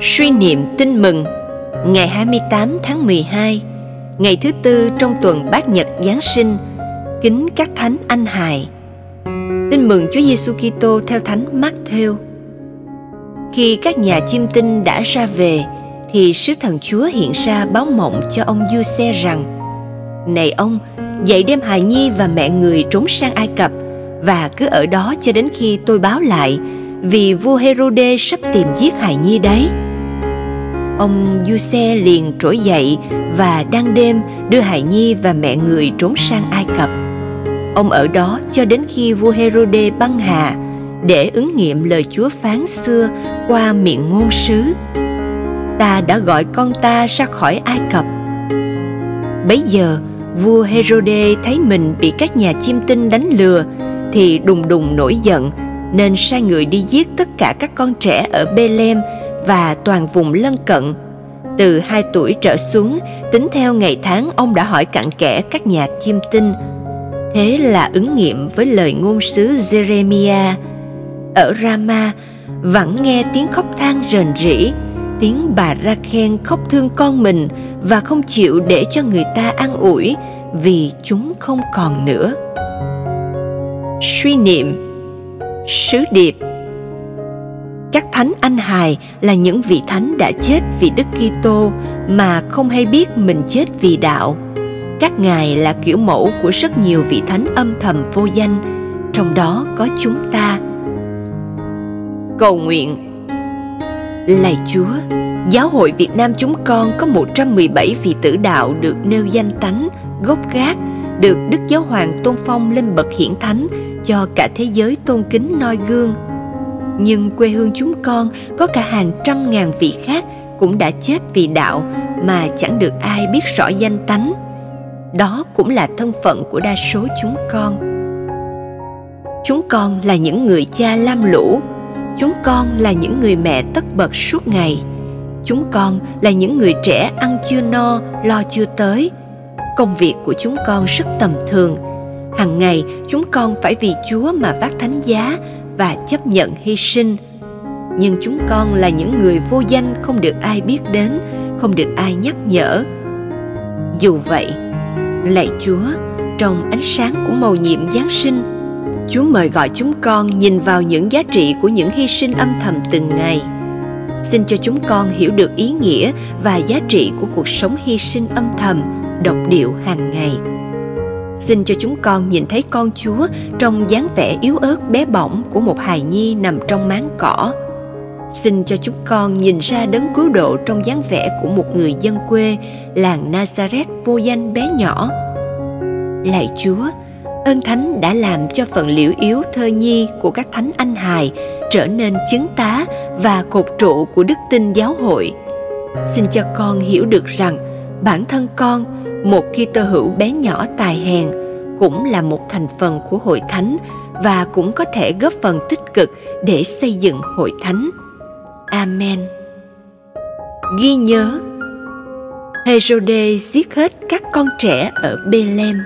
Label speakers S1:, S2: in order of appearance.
S1: Suy niệm tin mừng Ngày 28 tháng 12 Ngày thứ tư trong tuần bát nhật Giáng sinh Kính các thánh anh hài Tin mừng Chúa Giêsu Kitô theo thánh Matthew. Khi các nhà chiêm tinh đã ra về thì sứ thần Chúa hiện ra báo mộng cho ông Du-xe rằng Này ông, dậy đem hài nhi và mẹ người trốn sang Ai Cập và cứ ở đó cho đến khi tôi báo lại vì vua Herode sắp tìm giết hài nhi đấy. Ông Du-xe liền trỗi dậy và đang đêm đưa hài nhi và mẹ người trốn sang Ai Cập. Ông ở đó cho đến khi vua Herode băng hà để ứng nghiệm lời Chúa phán xưa qua miệng ngôn sứ. Ta đã gọi con ta ra khỏi Ai Cập. Bấy giờ, vua Herode thấy mình bị các nhà chiêm tinh đánh lừa thì đùng đùng nổi giận nên sai người đi giết tất cả các con trẻ ở Bethlehem và toàn vùng lân cận. Từ hai tuổi trở xuống, tính theo ngày tháng ông đã hỏi cặn kẽ các nhà chiêm tinh. Thế là ứng nghiệm với lời ngôn sứ Jeremiah. Ở Rama, vẫn nghe tiếng khóc than rền rỉ, tiếng bà ra khen khóc thương con mình và không chịu để cho người ta an ủi vì chúng không còn nữa. Suy niệm Sứ điệp các thánh anh hài là những vị thánh đã chết vì Đức Kitô mà không hay biết mình chết vì đạo. Các ngài là kiểu mẫu của rất nhiều vị thánh âm thầm vô danh, trong đó có chúng ta. Cầu nguyện Lạy Chúa, Giáo hội Việt Nam chúng con có 117 vị tử đạo được nêu danh tánh, gốc gác, được Đức Giáo Hoàng tôn phong lên bậc hiển thánh cho cả thế giới tôn kính noi gương – nhưng quê hương chúng con có cả hàng trăm ngàn vị khác cũng đã chết vì đạo mà chẳng được ai biết rõ danh tánh. Đó cũng là thân phận của đa số chúng con. Chúng con là những người cha lam lũ. Chúng con là những người mẹ tất bật suốt ngày. Chúng con là những người trẻ ăn chưa no, lo chưa tới. Công việc của chúng con rất tầm thường. Hàng ngày, chúng con phải vì chúa mà vác thánh giá và chấp nhận hy sinh. Nhưng chúng con là những người vô danh không được ai biết đến, không được ai nhắc nhở. Dù vậy, lạy chúa, trong ánh sáng của màu nhiệm giáng sinh, chúa mời gọi chúng con nhìn vào những giá trị của những hy sinh âm thầm từng ngày. Xin cho chúng con hiểu được ý nghĩa và giá trị của cuộc sống hy sinh âm thầm, độc điệu hàng ngày xin cho chúng con nhìn thấy con Chúa trong dáng vẻ yếu ớt bé bỏng của một hài nhi nằm trong máng cỏ. Xin cho chúng con nhìn ra đấng cứu độ trong dáng vẻ của một người dân quê làng Nazareth vô danh bé nhỏ. Lạy Chúa, ơn thánh đã làm cho phần liễu yếu thơ nhi của các thánh anh hài trở nên chứng tá và cột trụ của đức tin giáo hội. Xin cho con hiểu được rằng bản thân con một Kitô hữu bé nhỏ tài hèn cũng là một thành phần của hội thánh và cũng có thể góp phần tích cực để xây dựng hội thánh. Amen. Ghi nhớ Herode giết hết các con trẻ ở Bethlehem